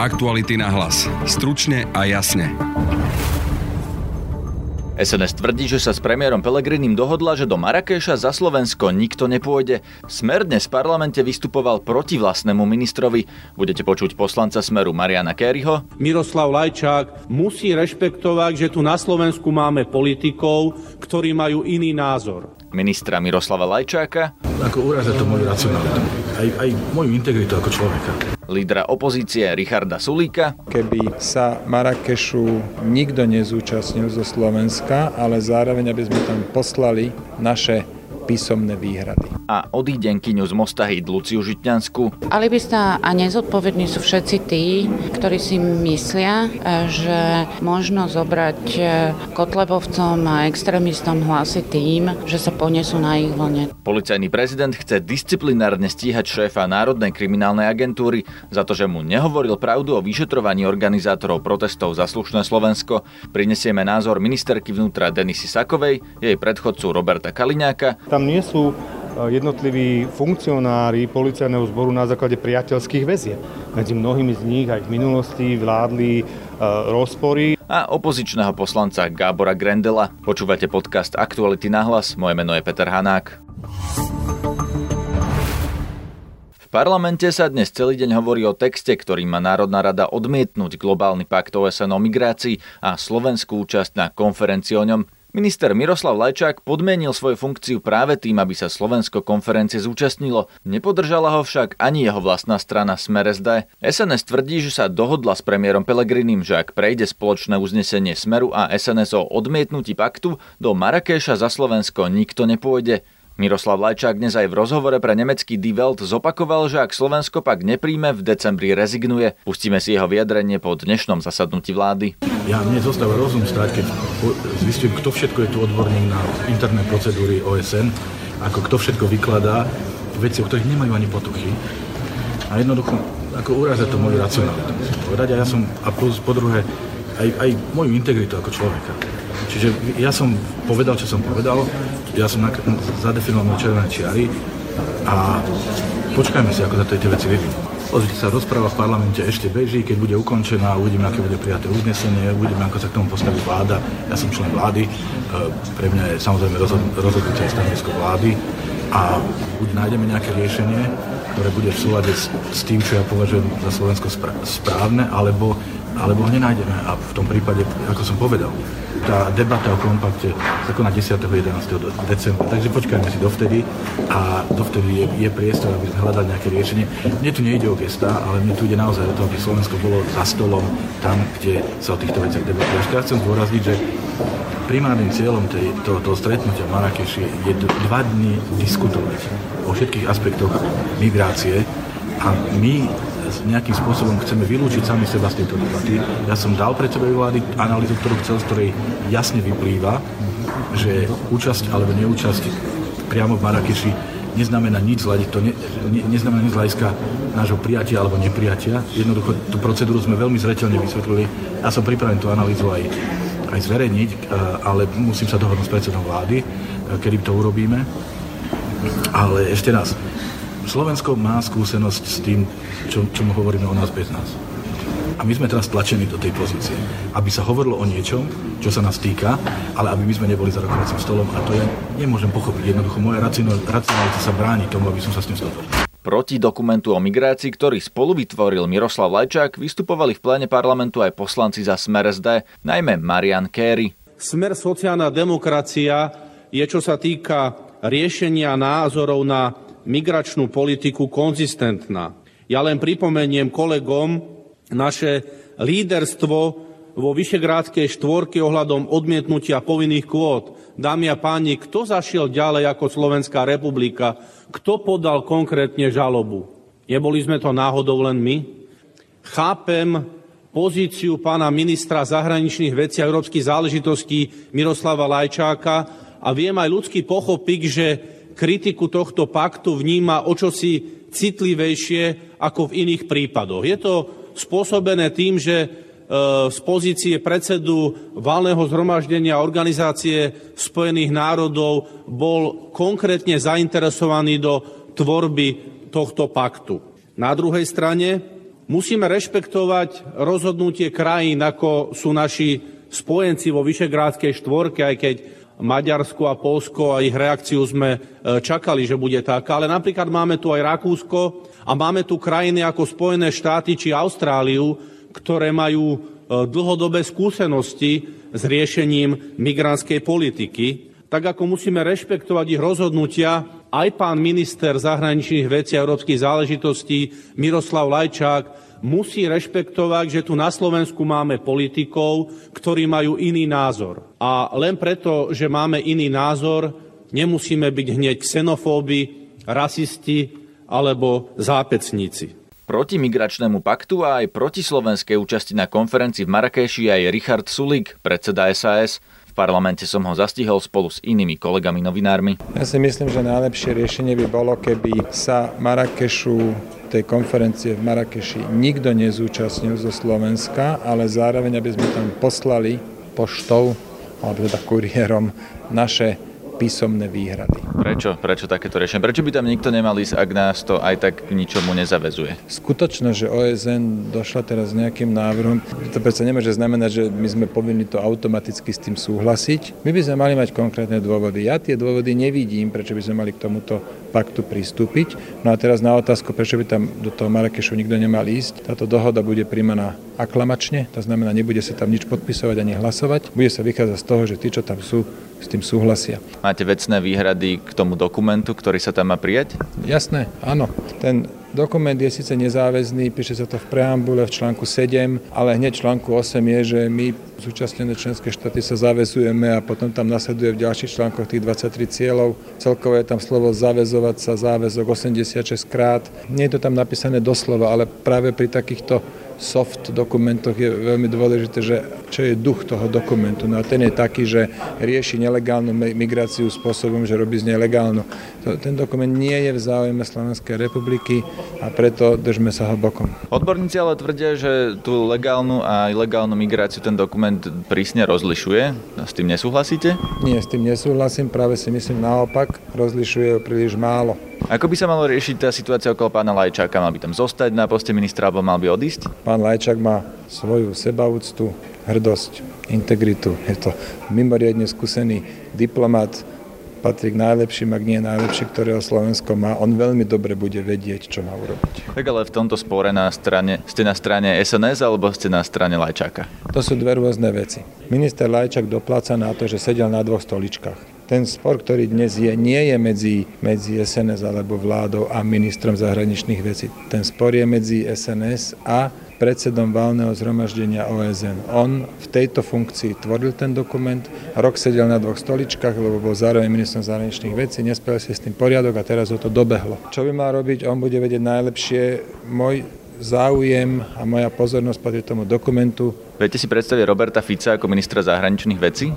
Aktuality na hlas. Stručne a jasne. SNS tvrdí, že sa s premiérom Pelegrinim dohodla, že do Marrakeša za Slovensko nikto nepôjde. Smer dnes v parlamente vystupoval proti vlastnému ministrovi. Budete počuť poslanca Smeru Mariana Kéryho. Miroslav Lajčák musí rešpektovať, že tu na Slovensku máme politikov, ktorí majú iný názor. Ministra Miroslava Lajčáka. Ako uraza to moju racionalitu. Aj, aj moju integritu ako človeka lídra opozície Richarda Sulíka. Keby sa Marrakešu nikto nezúčastnil zo Slovenska, ale zároveň, aby sme tam poslali naše písomné výhrady. A odídenkyňu z Mostahyd Luciu Žitňansku. Alibista a nezodpovední sú všetci tí, ktorí si myslia, že možno zobrať Kotlebovcom a extrémistom hlasy tým, že sa ponesú na ich vlne. Policajný prezident chce disciplinárne stíhať šéfa Národnej kriminálnej agentúry za to, že mu nehovoril pravdu o vyšetrovaní organizátorov protestov za slušné Slovensko. Prinesieme názor ministerky vnútra Denisy Sakovej, jej predchodcu Roberta Kaliňáka. Tam nie sú e, jednotliví funkcionári policajného zboru na základe priateľských väzieb. Medzi mnohými z nich aj v minulosti vládli e, rozpory. A opozičného poslanca Gábora Grendela. Počúvate podcast Aktuality na hlas. Moje meno je Peter Hanák. V parlamente sa dnes celý deň hovorí o texte, ktorý má Národná rada odmietnúť globálny pakt OSN o migrácii a slovenskú účasť na konferencii o ňom. Minister Miroslav Lajčák podmienil svoju funkciu práve tým, aby sa Slovensko konferencie zúčastnilo. Nepodržala ho však ani jeho vlastná strana Smer SD. SNS tvrdí, že sa dohodla s premiérom Pelegrinim, že ak prejde spoločné uznesenie Smeru a SNS o odmietnutí paktu, do Marrakeša za Slovensko nikto nepôjde. Miroslav Lajčák dnes aj v rozhovore pre nemecký Die Welt zopakoval, že ak Slovensko pak nepríjme, v decembri rezignuje. Pustíme si jeho vyjadrenie po dnešnom zasadnutí vlády. Ja mne zostáva rozum stáť, keď zistím, kto všetko je tu odborník na interné procedúry OSN, ako kto všetko vykladá veci, o ktorých nemajú ani potuchy. A jednoducho, ako uraza to moju racionalitu, musím. A ja som, a plus po druhé, aj, aj moju integritu ako človeka. Čiže ja som povedal, čo som povedal, ja som zadefinoval červené čiary a počkajme si, ako sa tie veci vyvinú. Pozrite sa, rozpráva v parlamente ešte beží, keď bude ukončená, uvidíme, aké bude prijaté uznesenie, uvidíme, ako sa k tomu postaví vláda. Ja som člen vlády, e, pre mňa je samozrejme rozhodnutie stanovisko vlády a buď nájdeme nejaké riešenie, ktoré bude v súlade s, s tým, čo ja považujem za Slovensko správne, alebo, alebo ho nenájdeme. A v tom prípade, ako som povedal, tá debata o kompakte sa koná 10. 11. decembra. Takže počkajme si dovtedy a dovtedy je, je priestor, aby sme hľadali nejaké riešenie. Mne tu nejde o gesta, ale mne tu ide naozaj o to, aby Slovensko bolo za stolom tam, kde sa o týchto veciach debatuje. Ešte ja chcem zdôrazniť, že primárnym cieľom tej, to, toho stretnutia v Marrakeši je dva dní diskutovať o všetkých aspektoch migrácie a my nejakým spôsobom chceme vylúčiť sami seba z tejto debaty. Ja som dal sebou vlády analýzu, ktorú chcel, z ktorej jasne vyplýva, že účasť alebo neúčasť priamo v Marrakeši neznamená nič z to ne, ne, neznamená nič z nášho prijatia alebo neprijatia. Jednoducho tú procedúru sme veľmi zreteľne vysvetlili. Ja som pripravený tú analýzu aj, aj zverejniť, ale musím sa dohodnúť s predsedom vlády, kedy to urobíme. Ale ešte raz, Slovensko má skúsenosť s tým, čo, čo mu hovoríme o nás bez nás. A my sme teraz tlačení do tej pozície, aby sa hovorilo o niečom, čo sa nás týka, ale aby my sme neboli za rokovacím stolom a to ja nemôžem pochopiť. Jednoducho moja racionalita sa bráni tomu, aby som sa s tým stotožnil. Proti dokumentu o migrácii, ktorý spolu vytvoril Miroslav Lajčák, vystupovali v pléne parlamentu aj poslanci za Smer SD, najmä Marian Kéry. Smer sociálna demokracia je, čo sa týka riešenia názorov na migračnú politiku konzistentná. Ja len pripomeniem kolegom naše líderstvo vo Vyšegrádskej štvorke ohľadom odmietnutia povinných kvót. Dámy a páni, kto zašiel ďalej ako Slovenská republika? Kto podal konkrétne žalobu? Neboli sme to náhodou len my? Chápem pozíciu pána ministra zahraničných vecí a európskych záležitostí Miroslava Lajčáka a viem aj ľudský pochopiť, že kritiku tohto paktu vníma o čosi citlivejšie ako v iných prípadoch. Je to spôsobené tým, že e, z pozície predsedu valného zhromaždenia Organizácie spojených národov bol konkrétne zainteresovaný do tvorby tohto paktu. Na druhej strane Musíme rešpektovať rozhodnutie krajín, ako sú naši spojenci vo Vyšegrádskej štvorke, aj keď Maďarsko a Polsko a ich reakciu sme e, čakali, že bude taká. Ale napríklad máme tu aj Rakúsko a máme tu krajiny ako Spojené štáty či Austráliu, ktoré majú e, dlhodobé skúsenosti s riešením migrantskej politiky. Tak ako musíme rešpektovať ich rozhodnutia, aj pán minister zahraničných vecí a európskych záležitostí Miroslav Lajčák musí rešpektovať, že tu na Slovensku máme politikov, ktorí majú iný názor. A len preto, že máme iný názor, nemusíme byť hneď xenofóbi, rasisti alebo zápecníci. Proti migračnému paktu a aj proti slovenskej účasti na konferencii v Marrakeši aj Richard Sulik, predseda SAS. V parlamente som ho zastihol spolu s inými kolegami novinármi. Ja si myslím, že najlepšie riešenie by bolo, keby sa Marrakešu tej konferencie v Marrakeši nikto nezúčastnil zo Slovenska, ale zároveň, aby sme tam poslali poštou alebo teda kuriérom naše písomné výhrady. Prečo? Prečo takéto riešenie? Prečo by tam nikto nemal ísť, ak nás to aj tak k ničomu nezavezuje? Skutočne, že OSN došla teraz s nejakým návrhom, to predsa nemôže znamenať, že my sme povinni to automaticky s tým súhlasiť. My by sme mali mať konkrétne dôvody. Ja tie dôvody nevidím, prečo by sme mali k tomuto paktu pristúpiť. No a teraz na otázku, prečo by tam do toho Marrakešu nikto nemal ísť. Táto dohoda bude príjmaná aklamačne, to znamená, nebude sa tam nič podpisovať ani hlasovať. Bude sa vychádzať z toho, že tí, čo tam sú, s tým súhlasia. Máte vecné výhrady k tomu dokumentu, ktorý sa tam má prijať? Jasné, áno. Ten Dokument je síce nezáväzný, píše sa to v preambule v článku 7, ale hneď v článku 8 je, že my zúčastnené členské štáty sa zavezujeme a potom tam nasleduje v ďalších článkoch tých 23 cieľov. Celkovo je tam slovo zavezovať sa, záväzok 86 krát. Nie je to tam napísané doslova, ale práve pri takýchto soft dokumentoch je veľmi dôležité, že čo je duch toho dokumentu. No a ten je taký, že rieši nelegálnu migráciu spôsobom, že robí z nej legálnu. Ten dokument nie je v záujme Slovenskej republiky a preto držme sa ho bokom. Odborníci ale tvrdia, že tú legálnu a ilegálnu migráciu ten dokument prísne rozlišuje. S tým nesúhlasíte? Nie, s tým nesúhlasím, práve si myslím naopak, rozlišuje príliš málo. Ako by sa malo riešiť tá situácia okolo pána Lajčáka? Mal by tam zostať na poste ministra alebo mal by odísť? Pán Lajčák má svoju sebaúctu, hrdosť, integritu. Je to mimoriadne skúsený diplomat, patrí k najlepším, ak nie najlepší, ktorého Slovensko má. On veľmi dobre bude vedieť, čo má urobiť. Tak ale v tomto spore na strane, ste na strane SNS alebo ste na strane Lajčáka? To sú dve rôzne veci. Minister Lajčák dopláca na to, že sedel na dvoch stoličkách ten spor, ktorý dnes je, nie je medzi, medzi SNS alebo vládou a ministrom zahraničných vecí. Ten spor je medzi SNS a predsedom válneho zhromaždenia OSN. On v tejto funkcii tvoril ten dokument, rok sedel na dvoch stoličkách, lebo bol zároveň ministrom zahraničných vecí, nespel si s tým poriadok a teraz ho to dobehlo. Čo by mal robiť? On bude vedieť najlepšie. Môj záujem a moja pozornosť patrí tomu dokumentu. Viete si predstaviť Roberta Fica ako ministra zahraničných vecí?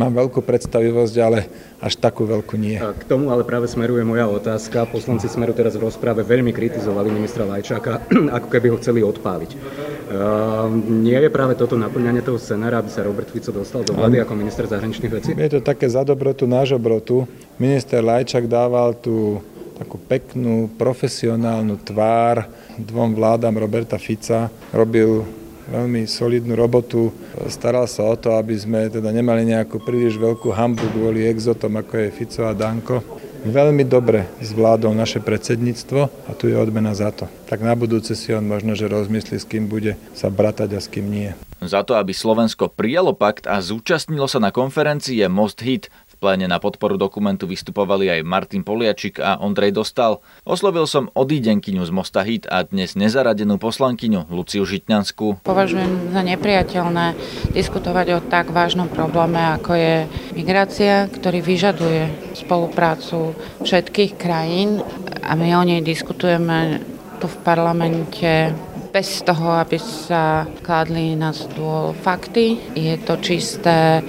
Mám veľkú predstavivosť, ale až takú veľkú nie. K tomu ale práve smeruje moja otázka. Poslanci Smeru teraz v rozprave veľmi kritizovali ministra Lajčáka, ako keby ho chceli odpáliť. Uh, nie je práve toto naplňanie toho scenára, aby sa Robert Fico dostal do vlády ako minister zahraničných vecí? Je to také za dobrotu, nášho brotu. Minister Lajčák dával tú takú peknú, profesionálnu tvár dvom vládam Roberta Fica. Robil veľmi solidnú robotu. Staral sa o to, aby sme teda nemali nejakú príliš veľkú hambu kvôli exotom, ako je Fico a Danko. Veľmi dobre zvládol naše predsedníctvo a tu je odmena za to. Tak na budúce si on možno, že rozmyslí, s kým bude sa bratať a s kým nie. Za to, aby Slovensko prijalo pakt a zúčastnilo sa na konferencii je Most Hit pléne na podporu dokumentu vystupovali aj Martin Poliačik a Ondrej Dostal. Oslovil som odídenkyňu z Mosta Hit a dnes nezaradenú poslankyňu Luciu Žitňanskú. Považujem za nepriateľné diskutovať o tak vážnom probléme, ako je migrácia, ktorý vyžaduje spoluprácu všetkých krajín a my o nej diskutujeme tu v parlamente bez toho, aby sa kladli na stôl fakty. Je to čisté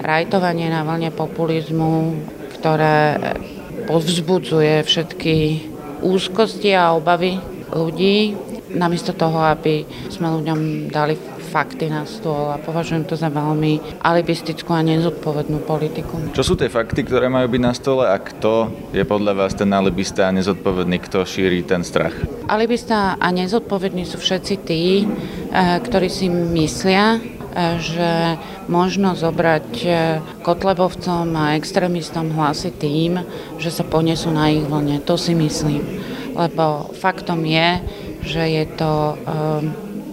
rajtovanie na vlne populizmu, ktoré povzbudzuje všetky úzkosti a obavy ľudí, namiesto toho, aby sme ľuďom dali fakty na stôl a považujem to za veľmi alibistickú a nezodpovednú politiku. Čo sú tie fakty, ktoré majú byť na stole a kto je podľa vás ten alibista a nezodpovedný, kto šíri ten strach? Alibista a nezodpovední sú všetci tí, eh, ktorí si myslia, že možno zobrať eh, kotlebovcom a extrémistom hlasy tým, že sa ponesú na ich vlne. To si myslím. Lebo faktom je, že je to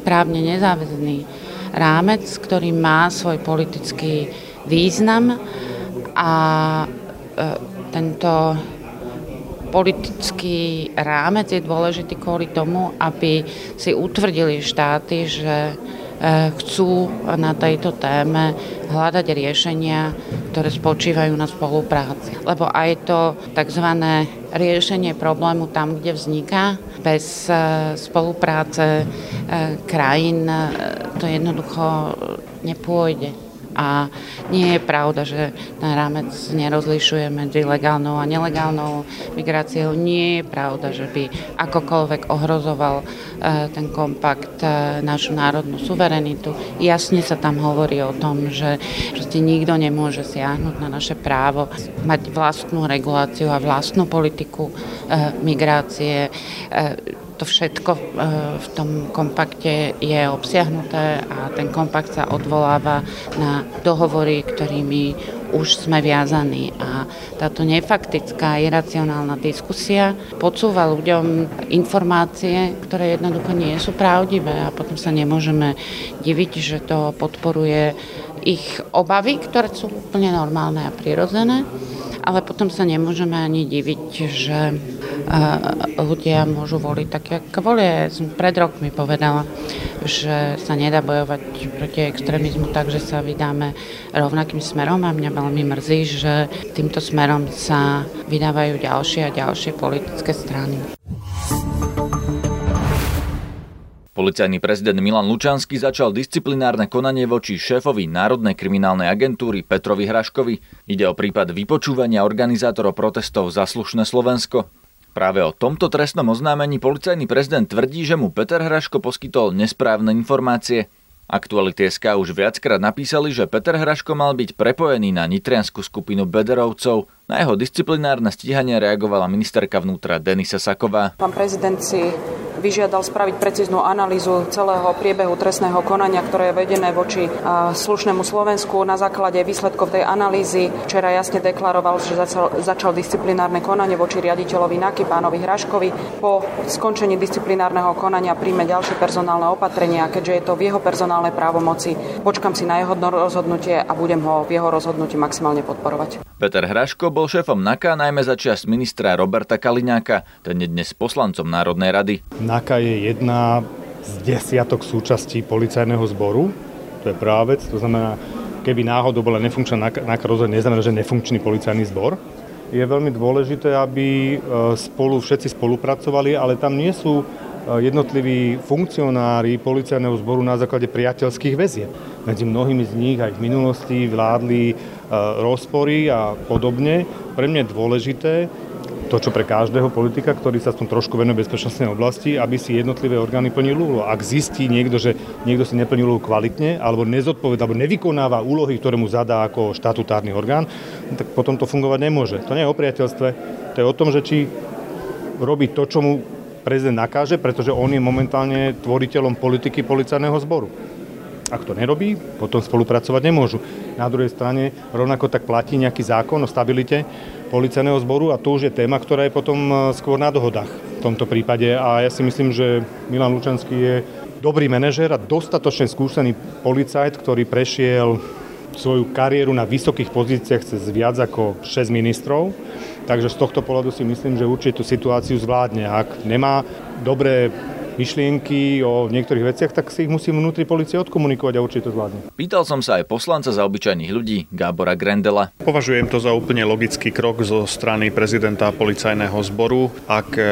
právne nezáväzný rámec, ktorý má svoj politický význam a e, tento politický rámec je dôležitý kvôli tomu, aby si utvrdili štáty, že E, chcú na tejto téme hľadať riešenia, ktoré spočívajú na spolupráci. Lebo aj to tzv. riešenie problému tam, kde vzniká, bez e, spolupráce e, krajín to jednoducho nepôjde. A nie je pravda, že ten rámec nerozlišuje medzi legálnou a nelegálnou migráciou. Nie je pravda, že by akokoľvek ohrozoval e, ten kompakt e, našu národnú suverenitu. Jasne sa tam hovorí o tom, že proste nikto nemôže siahnuť na naše právo mať vlastnú reguláciu a vlastnú politiku e, migrácie to všetko e, v tom kompakte je obsiahnuté a ten kompakt sa odvoláva na dohovory, ktorými už sme viazaní. A táto nefaktická, iracionálna diskusia podsúva ľuďom informácie, ktoré jednoducho nie sú pravdivé a potom sa nemôžeme diviť, že to podporuje ich obavy, ktoré sú úplne normálne a prirodzené ale potom sa nemôžeme ani diviť, že ľudia môžu voliť tak, ako volia. Som pred rokmi povedala, že sa nedá bojovať proti extrémizmu tak, že sa vydáme rovnakým smerom a mňa veľmi mrzí, že týmto smerom sa vydávajú ďalšie a ďalšie politické strany. Policajný prezident Milan Lučanský začal disciplinárne konanie voči šéfovi Národnej kriminálnej agentúry Petrovi Hraškovi. Ide o prípad vypočúvania organizátorov protestov za slušné Slovensko. Práve o tomto trestnom oznámení policajný prezident tvrdí, že mu Peter Hraško poskytol nesprávne informácie. Aktuality SK už viackrát napísali, že Peter Hraško mal byť prepojený na nitrianskú skupinu Bederovcov. Na jeho disciplinárne stíhanie reagovala ministerka vnútra Denisa Saková. Pán prezident si vyžiadal spraviť precíznu analýzu celého priebehu trestného konania, ktoré je vedené voči slušnému Slovensku. Na základe výsledkov tej analýzy včera jasne deklaroval, že začal, začal disciplinárne konanie voči riaditeľovi NAKY, pánovi Hraškovi. Po skončení disciplinárneho konania príjme ďalšie personálne opatrenia, keďže je to v jeho personálnej právomoci. Počkam si na jeho rozhodnutie a budem ho v jeho rozhodnutí maximálne podporovať. Peter Hraško bol šéfom NAKA najmä za čas ministra Roberta Kaliňáka, ten je dnes poslancom Národnej rady. NAKA je jedna z desiatok súčastí policajného zboru, to je prvá vec, to znamená, keby náhodou bola nefunkčná NAKA, NAKA rozhodne neznamená, že nefunkčný policajný zbor. Je veľmi dôležité, aby e, spolu všetci spolupracovali, ale tam nie sú e, jednotliví funkcionári policajného zboru na základe priateľských väzieb. Medzi mnohými z nich aj v minulosti vládli rozpory a podobne. Pre mňa je dôležité, to, čo pre každého politika, ktorý sa v tom trošku venuje bezpečnostnej oblasti, aby si jednotlivé orgány plnili úlohu. Ak zistí niekto, že niekto si neplní úlohu kvalitne, alebo nezodpoveda, alebo nevykonáva úlohy, ktoré mu zadá ako štatutárny orgán, tak potom to fungovať nemôže. To nie je o priateľstve, to je o tom, že či robí to, čo mu prezident nakáže, pretože on je momentálne tvoriteľom politiky policajného zboru. Ak to nerobí, potom spolupracovať nemôžu. Na druhej strane rovnako tak platí nejaký zákon o stabilite policajného zboru a to už je téma, ktorá je potom e, skôr na dohodách v tomto prípade. A ja si myslím, že Milan Lučanský je dobrý manažer a dostatočne skúsený policajt, ktorý prešiel svoju kariéru na vysokých pozíciách cez viac ako 6 ministrov. Takže z tohto pohľadu si myslím, že určite tú situáciu zvládne. Ak nemá dobré myšlienky o niektorých veciach, tak si ich musí vnútri policie odkomunikovať a určite to zvládne. Pýtal som sa aj poslanca za obyčajných ľudí, Gábora Grendela. Považujem to za úplne logický krok zo strany prezidenta policajného zboru, ak e,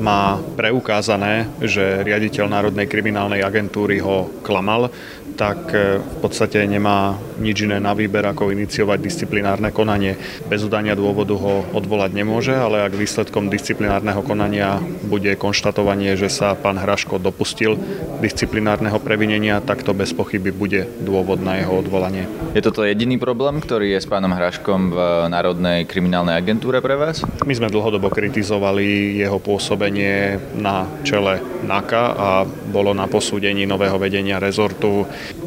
má preukázané, že riaditeľ Národnej kriminálnej agentúry ho klamal, tak e, v podstate nemá nič iné na výber, ako iniciovať disciplinárne konanie. Bez udania dôvodu ho odvolať nemôže, ale ak výsledkom disciplinárneho konania bude konštatovanie, že sa pán Hraško dopustil disciplinárneho previnenia, tak to bez pochyby bude dôvod na jeho odvolanie. Je toto jediný problém, ktorý je s pánom Hraškom v Národnej kriminálnej agentúre pre vás? My sme dlhodobo kritizovali jeho pôsobenie na čele NAKA a bolo na posúdení nového vedenia rezortu.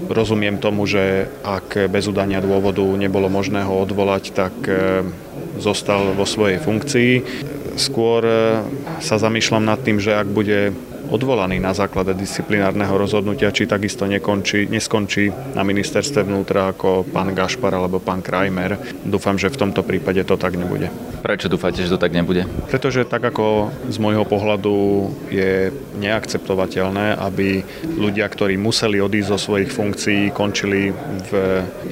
Rozumiem tomu, že ak bez udania dôvodu nebolo možné ho odvolať, tak e, zostal vo svojej funkcii. Skôr e, sa zamýšľam nad tým, že ak bude odvolaný na základe disciplinárneho rozhodnutia, či takisto nekončí, neskončí na ministerstve vnútra ako pán Gašpar alebo pán Krajmer. Dúfam, že v tomto prípade to tak nebude. Prečo dúfate, že to tak nebude? Pretože tak ako z môjho pohľadu je neakceptovateľné, aby ľudia, ktorí museli odísť zo svojich funkcií, končili v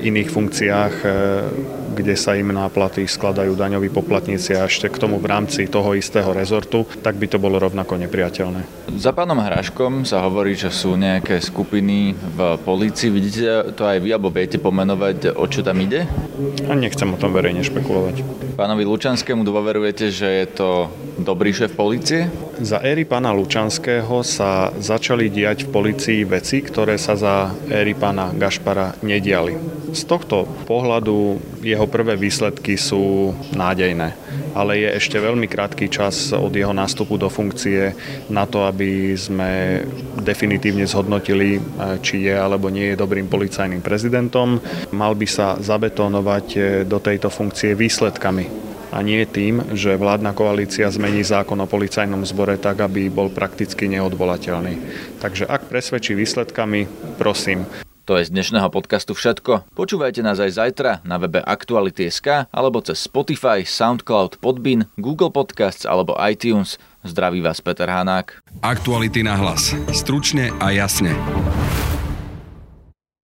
iných funkciách, kde sa im na platy skladajú daňoví poplatníci a ešte k tomu v rámci toho istého rezortu, tak by to bolo rovnako nepriateľné. Za pánom Hraškom sa hovorí, že sú nejaké skupiny v polícii. Vidíte to aj vy, alebo viete pomenovať, o čo tam ide? A nechcem o tom verejne špekulovať. Pánovi Lučanskému dôverujete, že je to dobrý šéf policie? Za éry pána Lučanského sa začali diať v policii veci, ktoré sa za éry pána Gašpara nediali. Z tohto pohľadu jeho prvé výsledky sú nádejné, ale je ešte veľmi krátky čas od jeho nástupu do funkcie na to, aby sme definitívne zhodnotili, či je alebo nie je dobrým policajným prezidentom. Mal by sa zabetónovať do tejto funkcie výsledkami a nie tým, že vládna koalícia zmení zákon o policajnom zbore tak, aby bol prakticky neodvolateľný. Takže ak presvedčí výsledkami, prosím, to je z dnešného podcastu všetko. Počúvajte nás aj zajtra na webe Aktuality.sk alebo cez Spotify, Soundcloud, Podbean, Google Podcasts alebo iTunes. Zdraví vás Peter Hanák. Aktuality na hlas. Stručne a jasne.